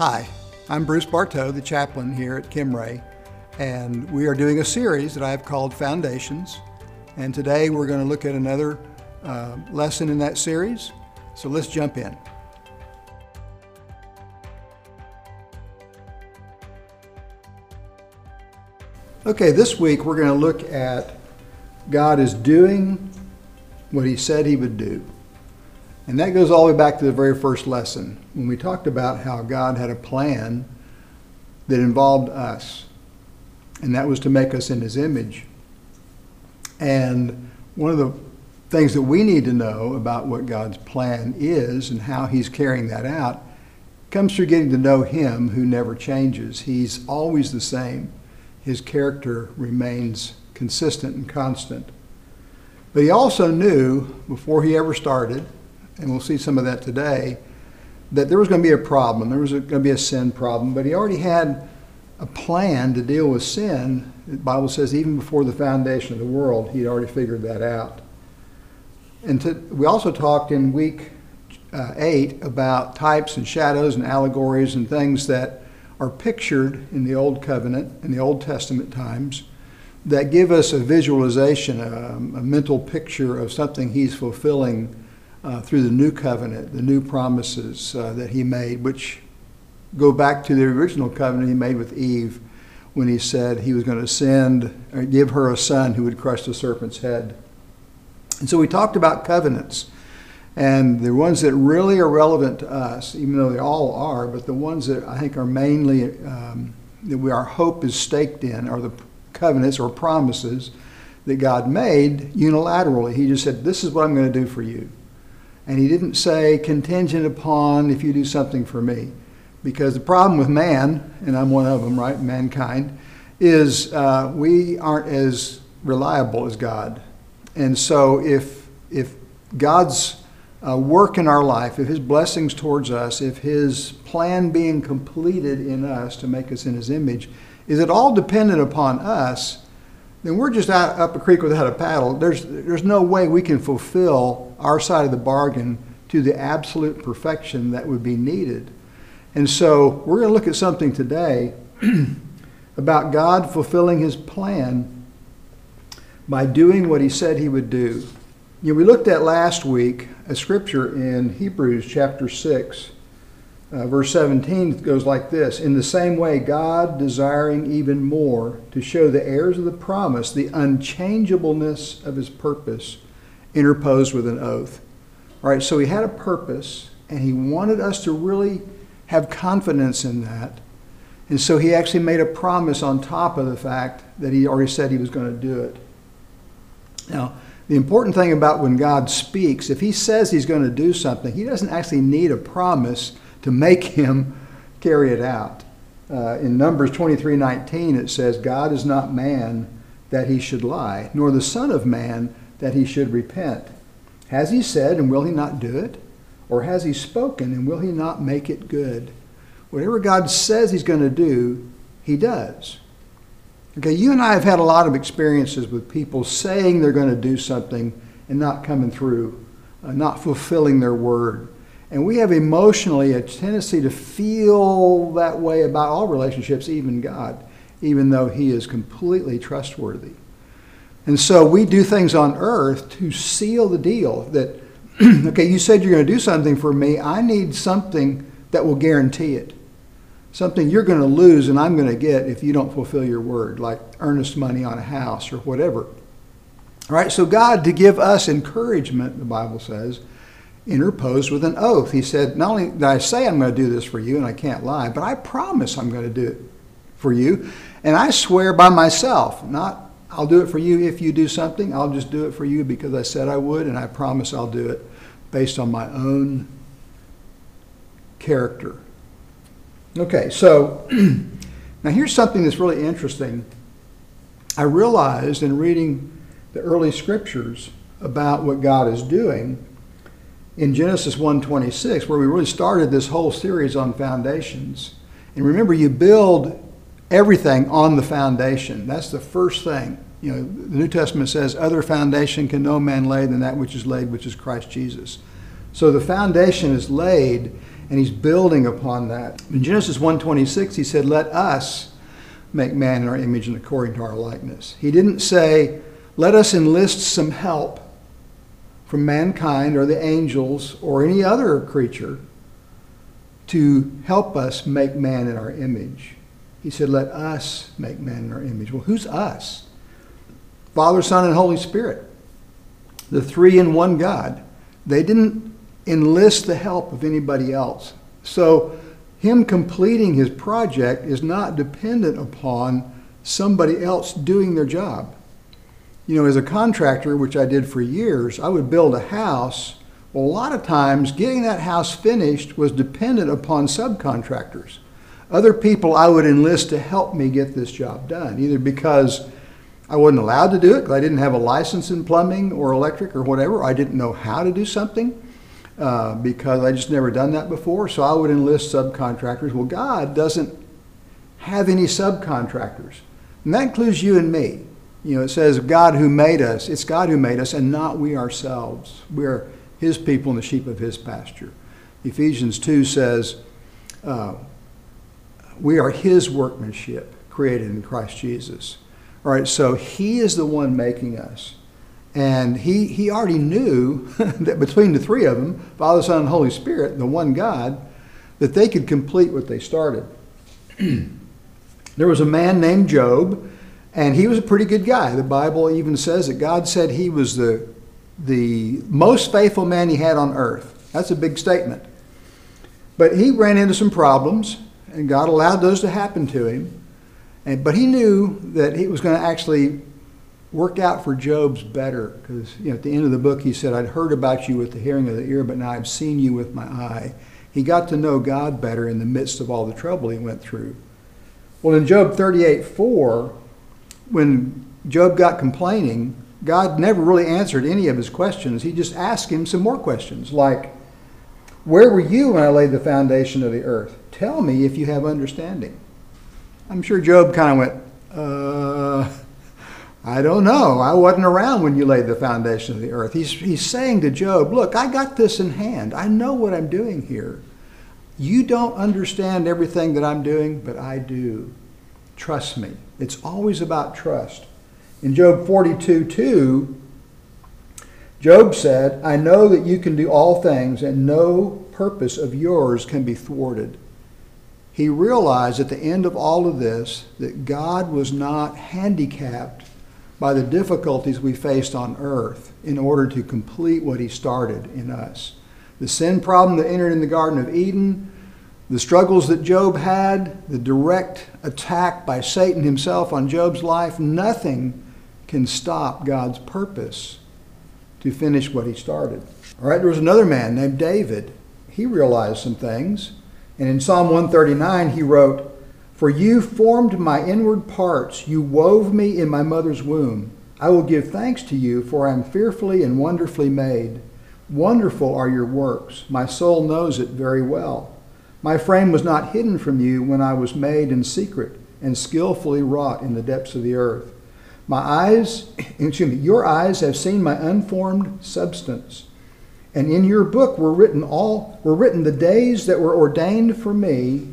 Hi, I'm Bruce Bartow, the chaplain here at Kimray, and we are doing a series that I've called Foundations. And today we're going to look at another uh, lesson in that series. So let's jump in. Okay, this week we're going to look at God is doing what He said He would do. And that goes all the way back to the very first lesson when we talked about how God had a plan that involved us, and that was to make us in His image. And one of the things that we need to know about what God's plan is and how He's carrying that out comes through getting to know Him who never changes. He's always the same his character remains consistent and constant. But he also knew before he ever started, and we'll see some of that today, that there was going to be a problem. There was going to be a sin problem, but he already had a plan to deal with sin. The Bible says even before the foundation of the world, he'd already figured that out. And to, we also talked in week uh, eight about types and shadows and allegories and things that are pictured in the Old Covenant, in the Old Testament times, that give us a visualization, a, a mental picture of something He's fulfilling uh, through the New Covenant, the new promises uh, that He made, which go back to the original covenant He made with Eve when He said He was going to send or give her a son who would crush the serpent's head. And so we talked about covenants. And the ones that really are relevant to us, even though they all are, but the ones that I think are mainly um, that we, our hope is staked in are the covenants or promises that God made unilaterally. He just said, This is what I'm going to do for you. And He didn't say contingent upon if you do something for me. Because the problem with man, and I'm one of them, right? Mankind, is uh, we aren't as reliable as God. And so if, if God's uh, work in our life, if His blessings towards us, if His plan being completed in us to make us in His image, is it all dependent upon us, then we're just out up a creek without a paddle. There's, there's no way we can fulfill our side of the bargain to the absolute perfection that would be needed. And so we're going to look at something today about God fulfilling His plan by doing what He said He would do. You know, we looked at last week a scripture in Hebrews chapter 6, uh, verse 17 goes like this In the same way, God, desiring even more to show the heirs of the promise the unchangeableness of his purpose, interposed with an oath. All right, so he had a purpose, and he wanted us to really have confidence in that. And so he actually made a promise on top of the fact that he already said he was going to do it. Now, the important thing about when God speaks, if He says He's going to do something, He doesn't actually need a promise to make Him carry it out. Uh, in Numbers 23 19, it says, God is not man that He should lie, nor the Son of Man that He should repent. Has He said, and will He not do it? Or has He spoken, and will He not make it good? Whatever God says He's going to do, He does. Okay, you and I have had a lot of experiences with people saying they're going to do something and not coming through, uh, not fulfilling their word. And we have emotionally a tendency to feel that way about all relationships, even God, even though He is completely trustworthy. And so we do things on earth to seal the deal that, okay, you said you're going to do something for me. I need something that will guarantee it something you're going to lose and I'm going to get if you don't fulfill your word, like earnest money on a house or whatever. All right, so God, to give us encouragement, the Bible says, interposed with an oath. He said, Not only did I say I'm going to do this for you, and I can't lie, but I promise I'm going to do it for you. And I swear by myself, not I'll do it for you if you do something, I'll just do it for you because I said I would, and I promise I'll do it based on my own character Okay, so now here's something that's really interesting. I realized in reading the early scriptures about what God is doing in Genesis 1:26 where we really started this whole series on foundations. And remember you build everything on the foundation. That's the first thing. You know, the New Testament says other foundation can no man lay than that which is laid which is Christ Jesus. So the foundation is laid and he's building upon that. In Genesis 1:26, he said, "Let us make man in our image and according to our likeness." He didn't say, "Let us enlist some help from mankind or the angels or any other creature to help us make man in our image." He said, "Let us make man in our image." Well, who's us? Father, Son, and Holy Spirit. The three in one God. They didn't enlist the help of anybody else. So, him completing his project is not dependent upon somebody else doing their job. You know, as a contractor, which I did for years, I would build a house. Well, a lot of times, getting that house finished was dependent upon subcontractors. Other people I would enlist to help me get this job done, either because I wasn't allowed to do it because I didn't have a license in plumbing or electric or whatever. I didn't know how to do something uh, because I just never done that before. So I would enlist subcontractors. Well, God doesn't have any subcontractors, and that includes you and me. You know, it says God who made us. It's God who made us, and not we ourselves. We're His people and the sheep of His pasture. Ephesians two says, uh, "We are His workmanship, created in Christ Jesus." All right, so he is the one making us. And he, he already knew that between the three of them, Father, Son, and Holy Spirit, the one God, that they could complete what they started. there was a man named Job, and he was a pretty good guy. The Bible even says that God said he was the, the most faithful man he had on earth. That's a big statement. But he ran into some problems, and God allowed those to happen to him. And, but he knew that it was going to actually work out for Job's better because you know, at the end of the book he said, I'd heard about you with the hearing of the ear, but now I've seen you with my eye. He got to know God better in the midst of all the trouble he went through. Well, in Job 38 4, when Job got complaining, God never really answered any of his questions. He just asked him some more questions, like, Where were you when I laid the foundation of the earth? Tell me if you have understanding. I'm sure Job kind of went, uh, I don't know. I wasn't around when you laid the foundation of the earth. He's, he's saying to Job, Look, I got this in hand. I know what I'm doing here. You don't understand everything that I'm doing, but I do. Trust me. It's always about trust. In Job 42 2, Job said, I know that you can do all things, and no purpose of yours can be thwarted he realized at the end of all of this that God was not handicapped by the difficulties we faced on earth in order to complete what he started in us. The sin problem that entered in the Garden of Eden, the struggles that Job had, the direct attack by Satan himself on Job's life, nothing can stop God's purpose to finish what he started. All right, there was another man named David. He realized some things. And in Psalm 139, he wrote, For you formed my inward parts, you wove me in my mother's womb. I will give thanks to you, for I am fearfully and wonderfully made. Wonderful are your works. My soul knows it very well. My frame was not hidden from you when I was made in secret and skillfully wrought in the depths of the earth. My eyes, excuse me, your eyes have seen my unformed substance. And in your book were written all were written the days that were ordained for me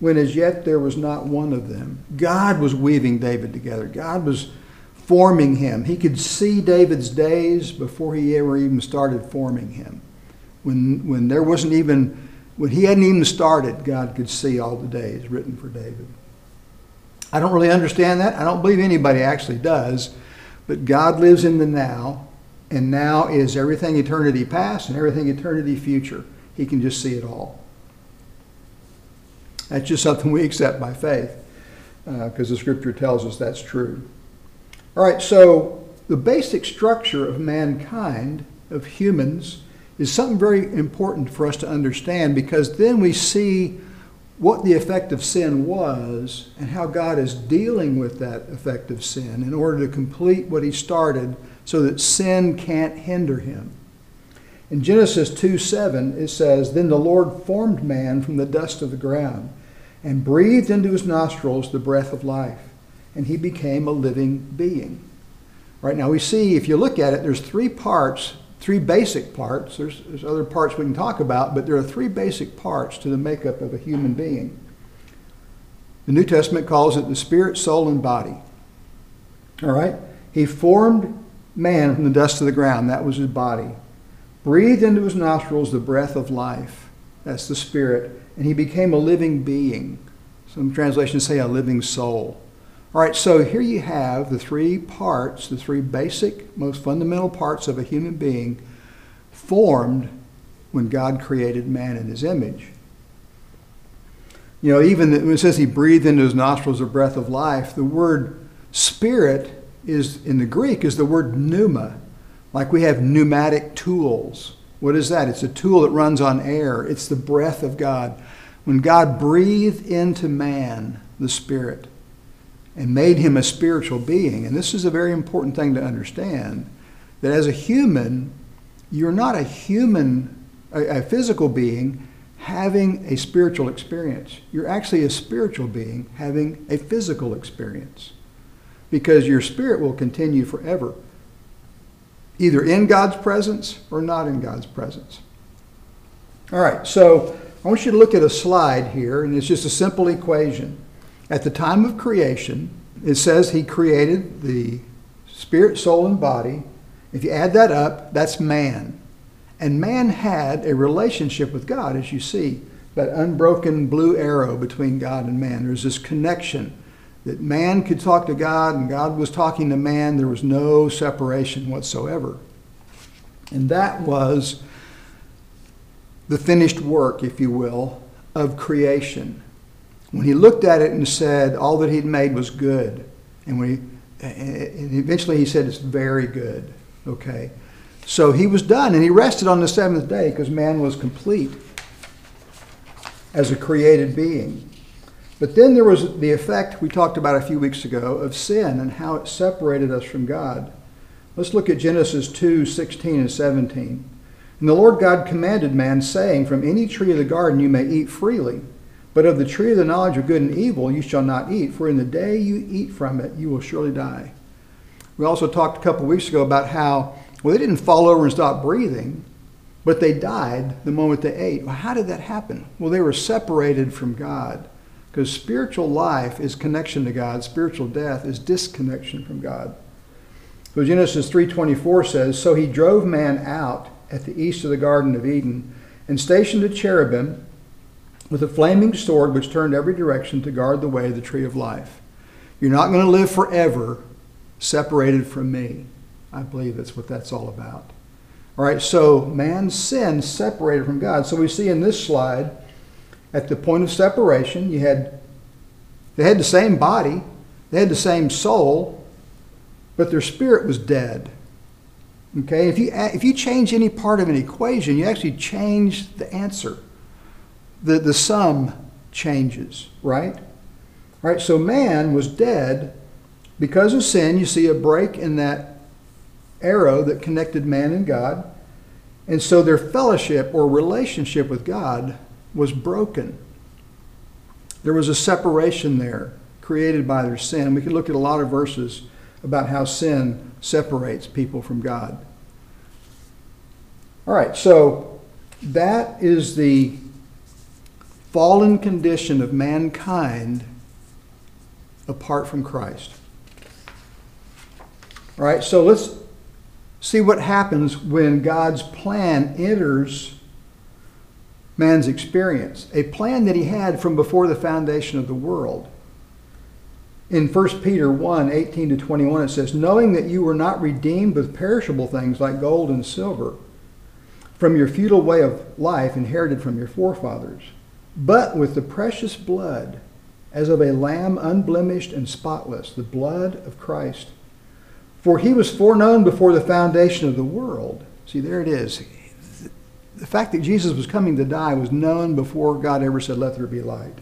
when as yet there was not one of them. God was weaving David together. God was forming him. He could see David's days before he ever even started forming him. When when there wasn't even when he hadn't even started, God could see all the days written for David. I don't really understand that. I don't believe anybody actually does. But God lives in the now and now is everything eternity past and everything eternity future. He can just see it all. That's just something we accept by faith because uh, the scripture tells us that's true. All right, so the basic structure of mankind, of humans, is something very important for us to understand because then we see what the effect of sin was and how God is dealing with that effect of sin in order to complete what He started so that sin can't hinder him. In Genesis 2 7, it says, Then the Lord formed man from the dust of the ground and breathed into his nostrils the breath of life, and he became a living being. Right now, we see, if you look at it, there's three parts three basic parts. There's, there's other parts we can talk about, but there are three basic parts to the makeup of a human being. The New Testament calls it the spirit, soul, and body. All right? He formed man from the dust of the ground. That was his body. Breathed into his nostrils the breath of life. That's the spirit. And he became a living being. Some translations say a living soul. All right, so here you have the three parts, the three basic, most fundamental parts of a human being formed when God created man in his image. You know, even when it says he breathed into his nostrils a breath of life, the word spirit is in the Greek is the word pneuma. Like we have pneumatic tools. What is that? It's a tool that runs on air. It's the breath of God. When God breathed into man the spirit, and made him a spiritual being. And this is a very important thing to understand that as a human, you're not a human, a, a, physical being having a spiritual experience. You're actually a spiritual being having a physical experience because your spirit will continue forever, either in God's presence or not in God's presence. All right, so I want you to look at a slide here, and it's just a simple equation. At the time of creation, it says he created the spirit, soul, and body. If you add that up, that's man. And man had a relationship with God, as you see, that unbroken blue arrow between God and man. There's this connection that man could talk to God and God was talking to man. There was no separation whatsoever. And that was the finished work, if you will, of creation when he looked at it and said all that he'd made was good, and he, and eventually he said it's very good. Okay, so he was done, and he rested on the seventh day because man was complete as a created being. But then there was the effect we talked about a few weeks ago of sin and how it separated us from God. Let's look at Genesis 2 16 and 17. And the Lord God commanded man, saying, From any tree of the garden you may eat freely. But of the tree of the knowledge of good and evil you shall not eat, for in the day you eat from it, you will surely die. We also talked a couple weeks ago about how, well, they didn't fall over and stop breathing, but they died the moment they ate. Well, how did that happen? Well, they were separated from God. Because spiritual life is connection to God, spiritual death is disconnection from God. So Genesis 3:24 says, "So he drove man out at the east of the garden of Eden and stationed a cherubim with a flaming sword which turned every direction to guard the way of the tree of life. You're not going to live forever separated from me. I believe that's what that's all about. All right, so man's sin separated from God. So we see in this slide, at the point of separation, you had they had the same body, they had the same soul, but their spirit was dead. Okay, if you if you change any part of an equation, you actually change the answer the, the sum changes, right? Right, so man was dead because of sin. You see a break in that arrow that connected man and God. And so their fellowship or relationship with God was broken. There was a separation there created by their sin. We could look at a lot of verses about how sin separates people from God. All right, so that is the fallen condition of mankind apart from Christ. All right, so let's see what happens when God's plan enters man's experience, a plan that he had from before the foundation of the world. In 1 Peter 1 18 to 21, it says, Knowing that you were not redeemed with perishable things like gold and silver from your futile way of life inherited from your forefathers but with the precious blood as of a lamb unblemished and spotless, the blood of Christ. For he was foreknown before the foundation of the world. See, there it is. The fact that Jesus was coming to die was known before God ever said, Let there be light.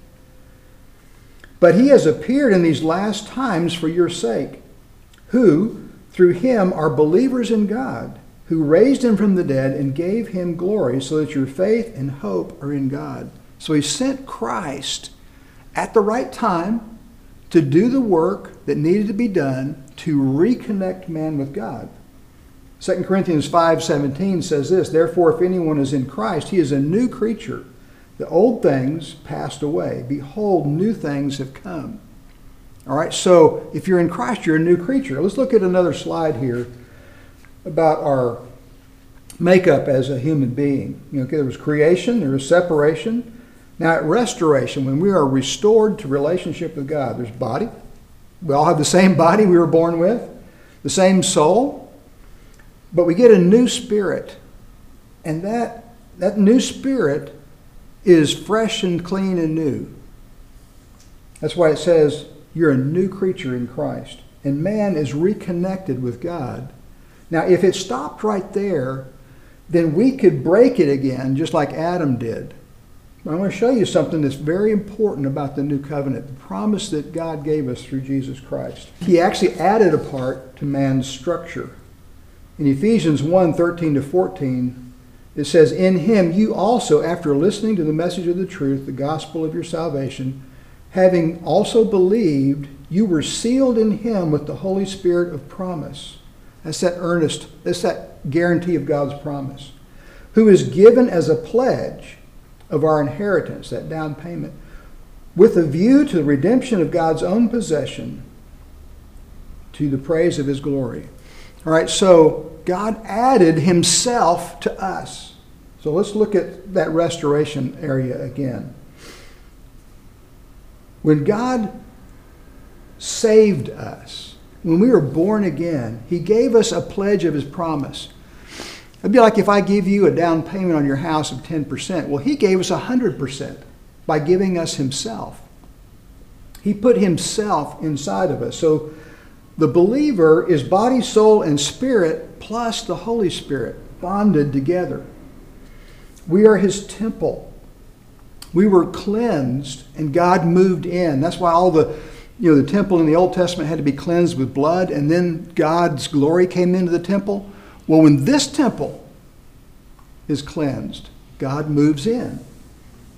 But he has appeared in these last times for your sake, who, through him, are believers in God, who raised him from the dead and gave him glory, so that your faith and hope are in God. So he sent Christ at the right time to do the work that needed to be done to reconnect man with God. 2 Corinthians 5:17 says this, therefore if anyone is in Christ, he is a new creature. The old things passed away. Behold, new things have come. All right, so if you're in Christ, you're a new creature. Let's look at another slide here about our makeup as a human being. You know, okay, there was creation, there was separation. Now, at restoration, when we are restored to relationship with God, there's body. We all have the same body we were born with, the same soul, but we get a new spirit. And that, that new spirit is fresh and clean and new. That's why it says you're a new creature in Christ. And man is reconnected with God. Now, if it stopped right there, then we could break it again, just like Adam did. I want to show you something that's very important about the new covenant, the promise that God gave us through Jesus Christ. He actually added a part to man's structure. In Ephesians 1 13 to 14, it says, In him you also, after listening to the message of the truth, the gospel of your salvation, having also believed, you were sealed in him with the Holy Spirit of promise. That's that earnest, that's that guarantee of God's promise, who is given as a pledge of our inheritance, that down payment, with a view to the redemption of God's own possession to the praise of his glory. All right, so God added himself to us. So let's look at that restoration area again. When God saved us, when we were born again, he gave us a pledge of his promise. It'd be like if I give you a down payment on your house of 10%. Well, he gave us 100% by giving us himself. He put himself inside of us. So the believer is body, soul, and spirit plus the Holy Spirit bonded together. We are his temple. We were cleansed and God moved in. That's why all the you know the temple in the Old Testament had to be cleansed with blood and then God's glory came into the temple. Well, when this temple is cleansed, God moves in.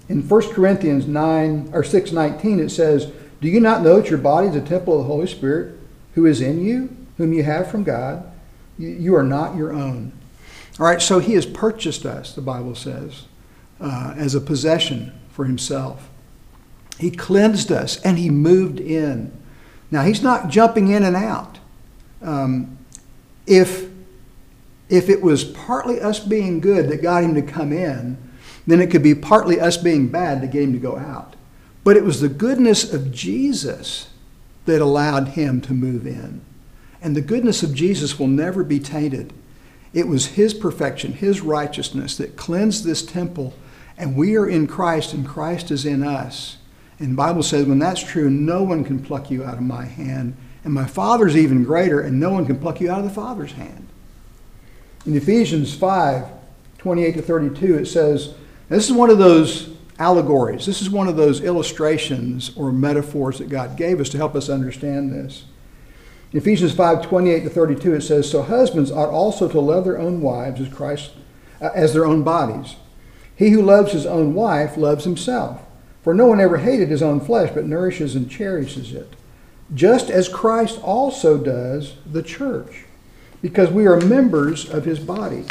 In 1 Corinthians 9 or 6:19 it says, "Do you not know that your body is a temple of the Holy Spirit who is in you, whom you have from God? You are not your own." All right, so he has purchased us, the Bible says, uh, as a possession for himself. He cleansed us and he moved in. Now, he's not jumping in and out. Um, if if it was partly us being good that got him to come in, then it could be partly us being bad to get him to go out. But it was the goodness of Jesus that allowed him to move in. And the goodness of Jesus will never be tainted. It was his perfection, his righteousness that cleansed this temple, and we are in Christ, and Christ is in us. And the Bible says, when that's true, no one can pluck you out of my hand. And my Father's even greater, and no one can pluck you out of the Father's hand. In Ephesians 5 28 to 32, it says, This is one of those allegories. This is one of those illustrations or metaphors that God gave us to help us understand this. In Ephesians 5 28 to 32, it says, So husbands ought also to love their own wives as Christ uh, as their own bodies. He who loves his own wife loves himself. For no one ever hated his own flesh, but nourishes and cherishes it, just as Christ also does the church because we are members of his body.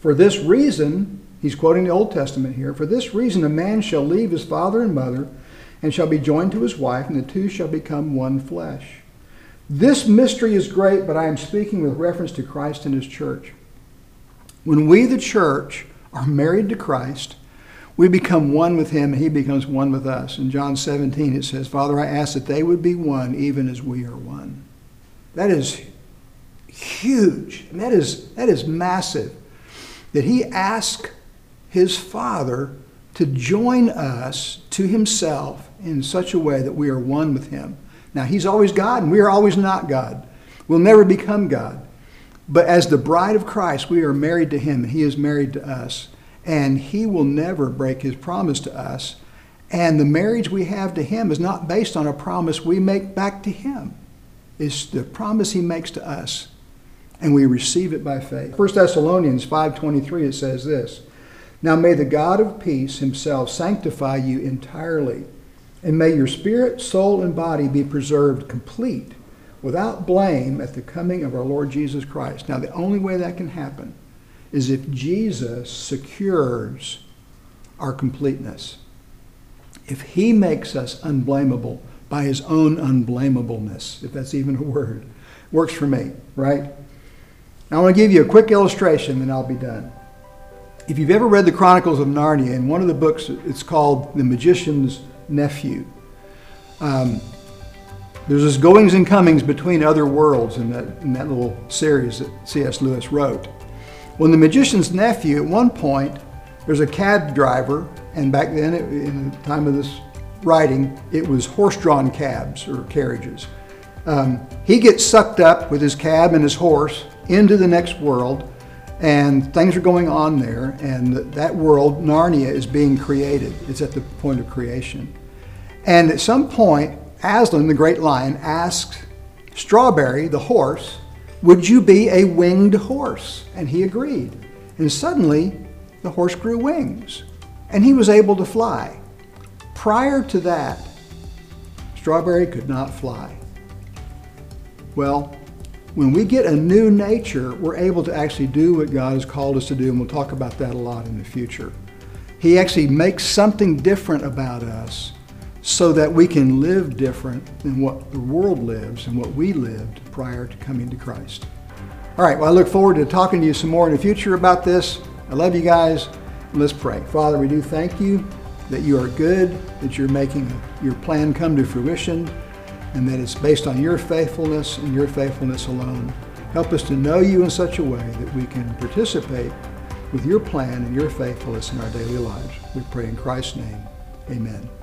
For this reason, he's quoting the Old Testament here, for this reason a man shall leave his father and mother and shall be joined to his wife, and the two shall become one flesh. This mystery is great, but I am speaking with reference to Christ and his church. When we, the church, are married to Christ, we become one with him and he becomes one with us. In John 17, it says, Father, I ask that they would be one even as we are one. That is huge. And that is, that is massive. That he asked his Father to join us to himself in such a way that we are one with him. Now, he's always God, and we are always not God. We'll never become God. But as the bride of Christ, we are married to him, and he is married to us. And he will never break his promise to us. And the marriage we have to him is not based on a promise we make back to him. It's the promise he makes to us and we receive it by faith. 1 Thessalonians 5:23 it says this, "Now may the God of peace himself sanctify you entirely, and may your spirit, soul, and body be preserved complete without blame at the coming of our Lord Jesus Christ. Now, the only way that can happen is if Jesus secures our completeness. If he makes us unblameable by his own unblamableness, if that's even a word, works for me, right? I want to give you a quick illustration, and I'll be done. If you've ever read the Chronicles of Narnia, in one of the books, it's called The Magician's Nephew. Um, there's this goings and comings between other worlds in that, in that little series that C.S. Lewis wrote. When the magician's nephew, at one point, there's a cab driver, and back then, it, in the time of this writing, it was horse-drawn cabs or carriages. Um, he gets sucked up with his cab and his horse into the next world, and things are going on there, and that world, Narnia, is being created. It's at the point of creation. And at some point, Aslan, the great lion, asks Strawberry, the horse, would you be a winged horse? And he agreed. And suddenly, the horse grew wings, and he was able to fly. Prior to that, Strawberry could not fly. Well, when we get a new nature, we're able to actually do what God has called us to do, and we'll talk about that a lot in the future. He actually makes something different about us so that we can live different than what the world lives and what we lived prior to coming to Christ. All right, well, I look forward to talking to you some more in the future about this. I love you guys. Let's pray. Father, we do thank you that you are good, that you're making your plan come to fruition, and that it's based on your faithfulness and your faithfulness alone. Help us to know you in such a way that we can participate with your plan and your faithfulness in our daily lives. We pray in Christ's name. Amen.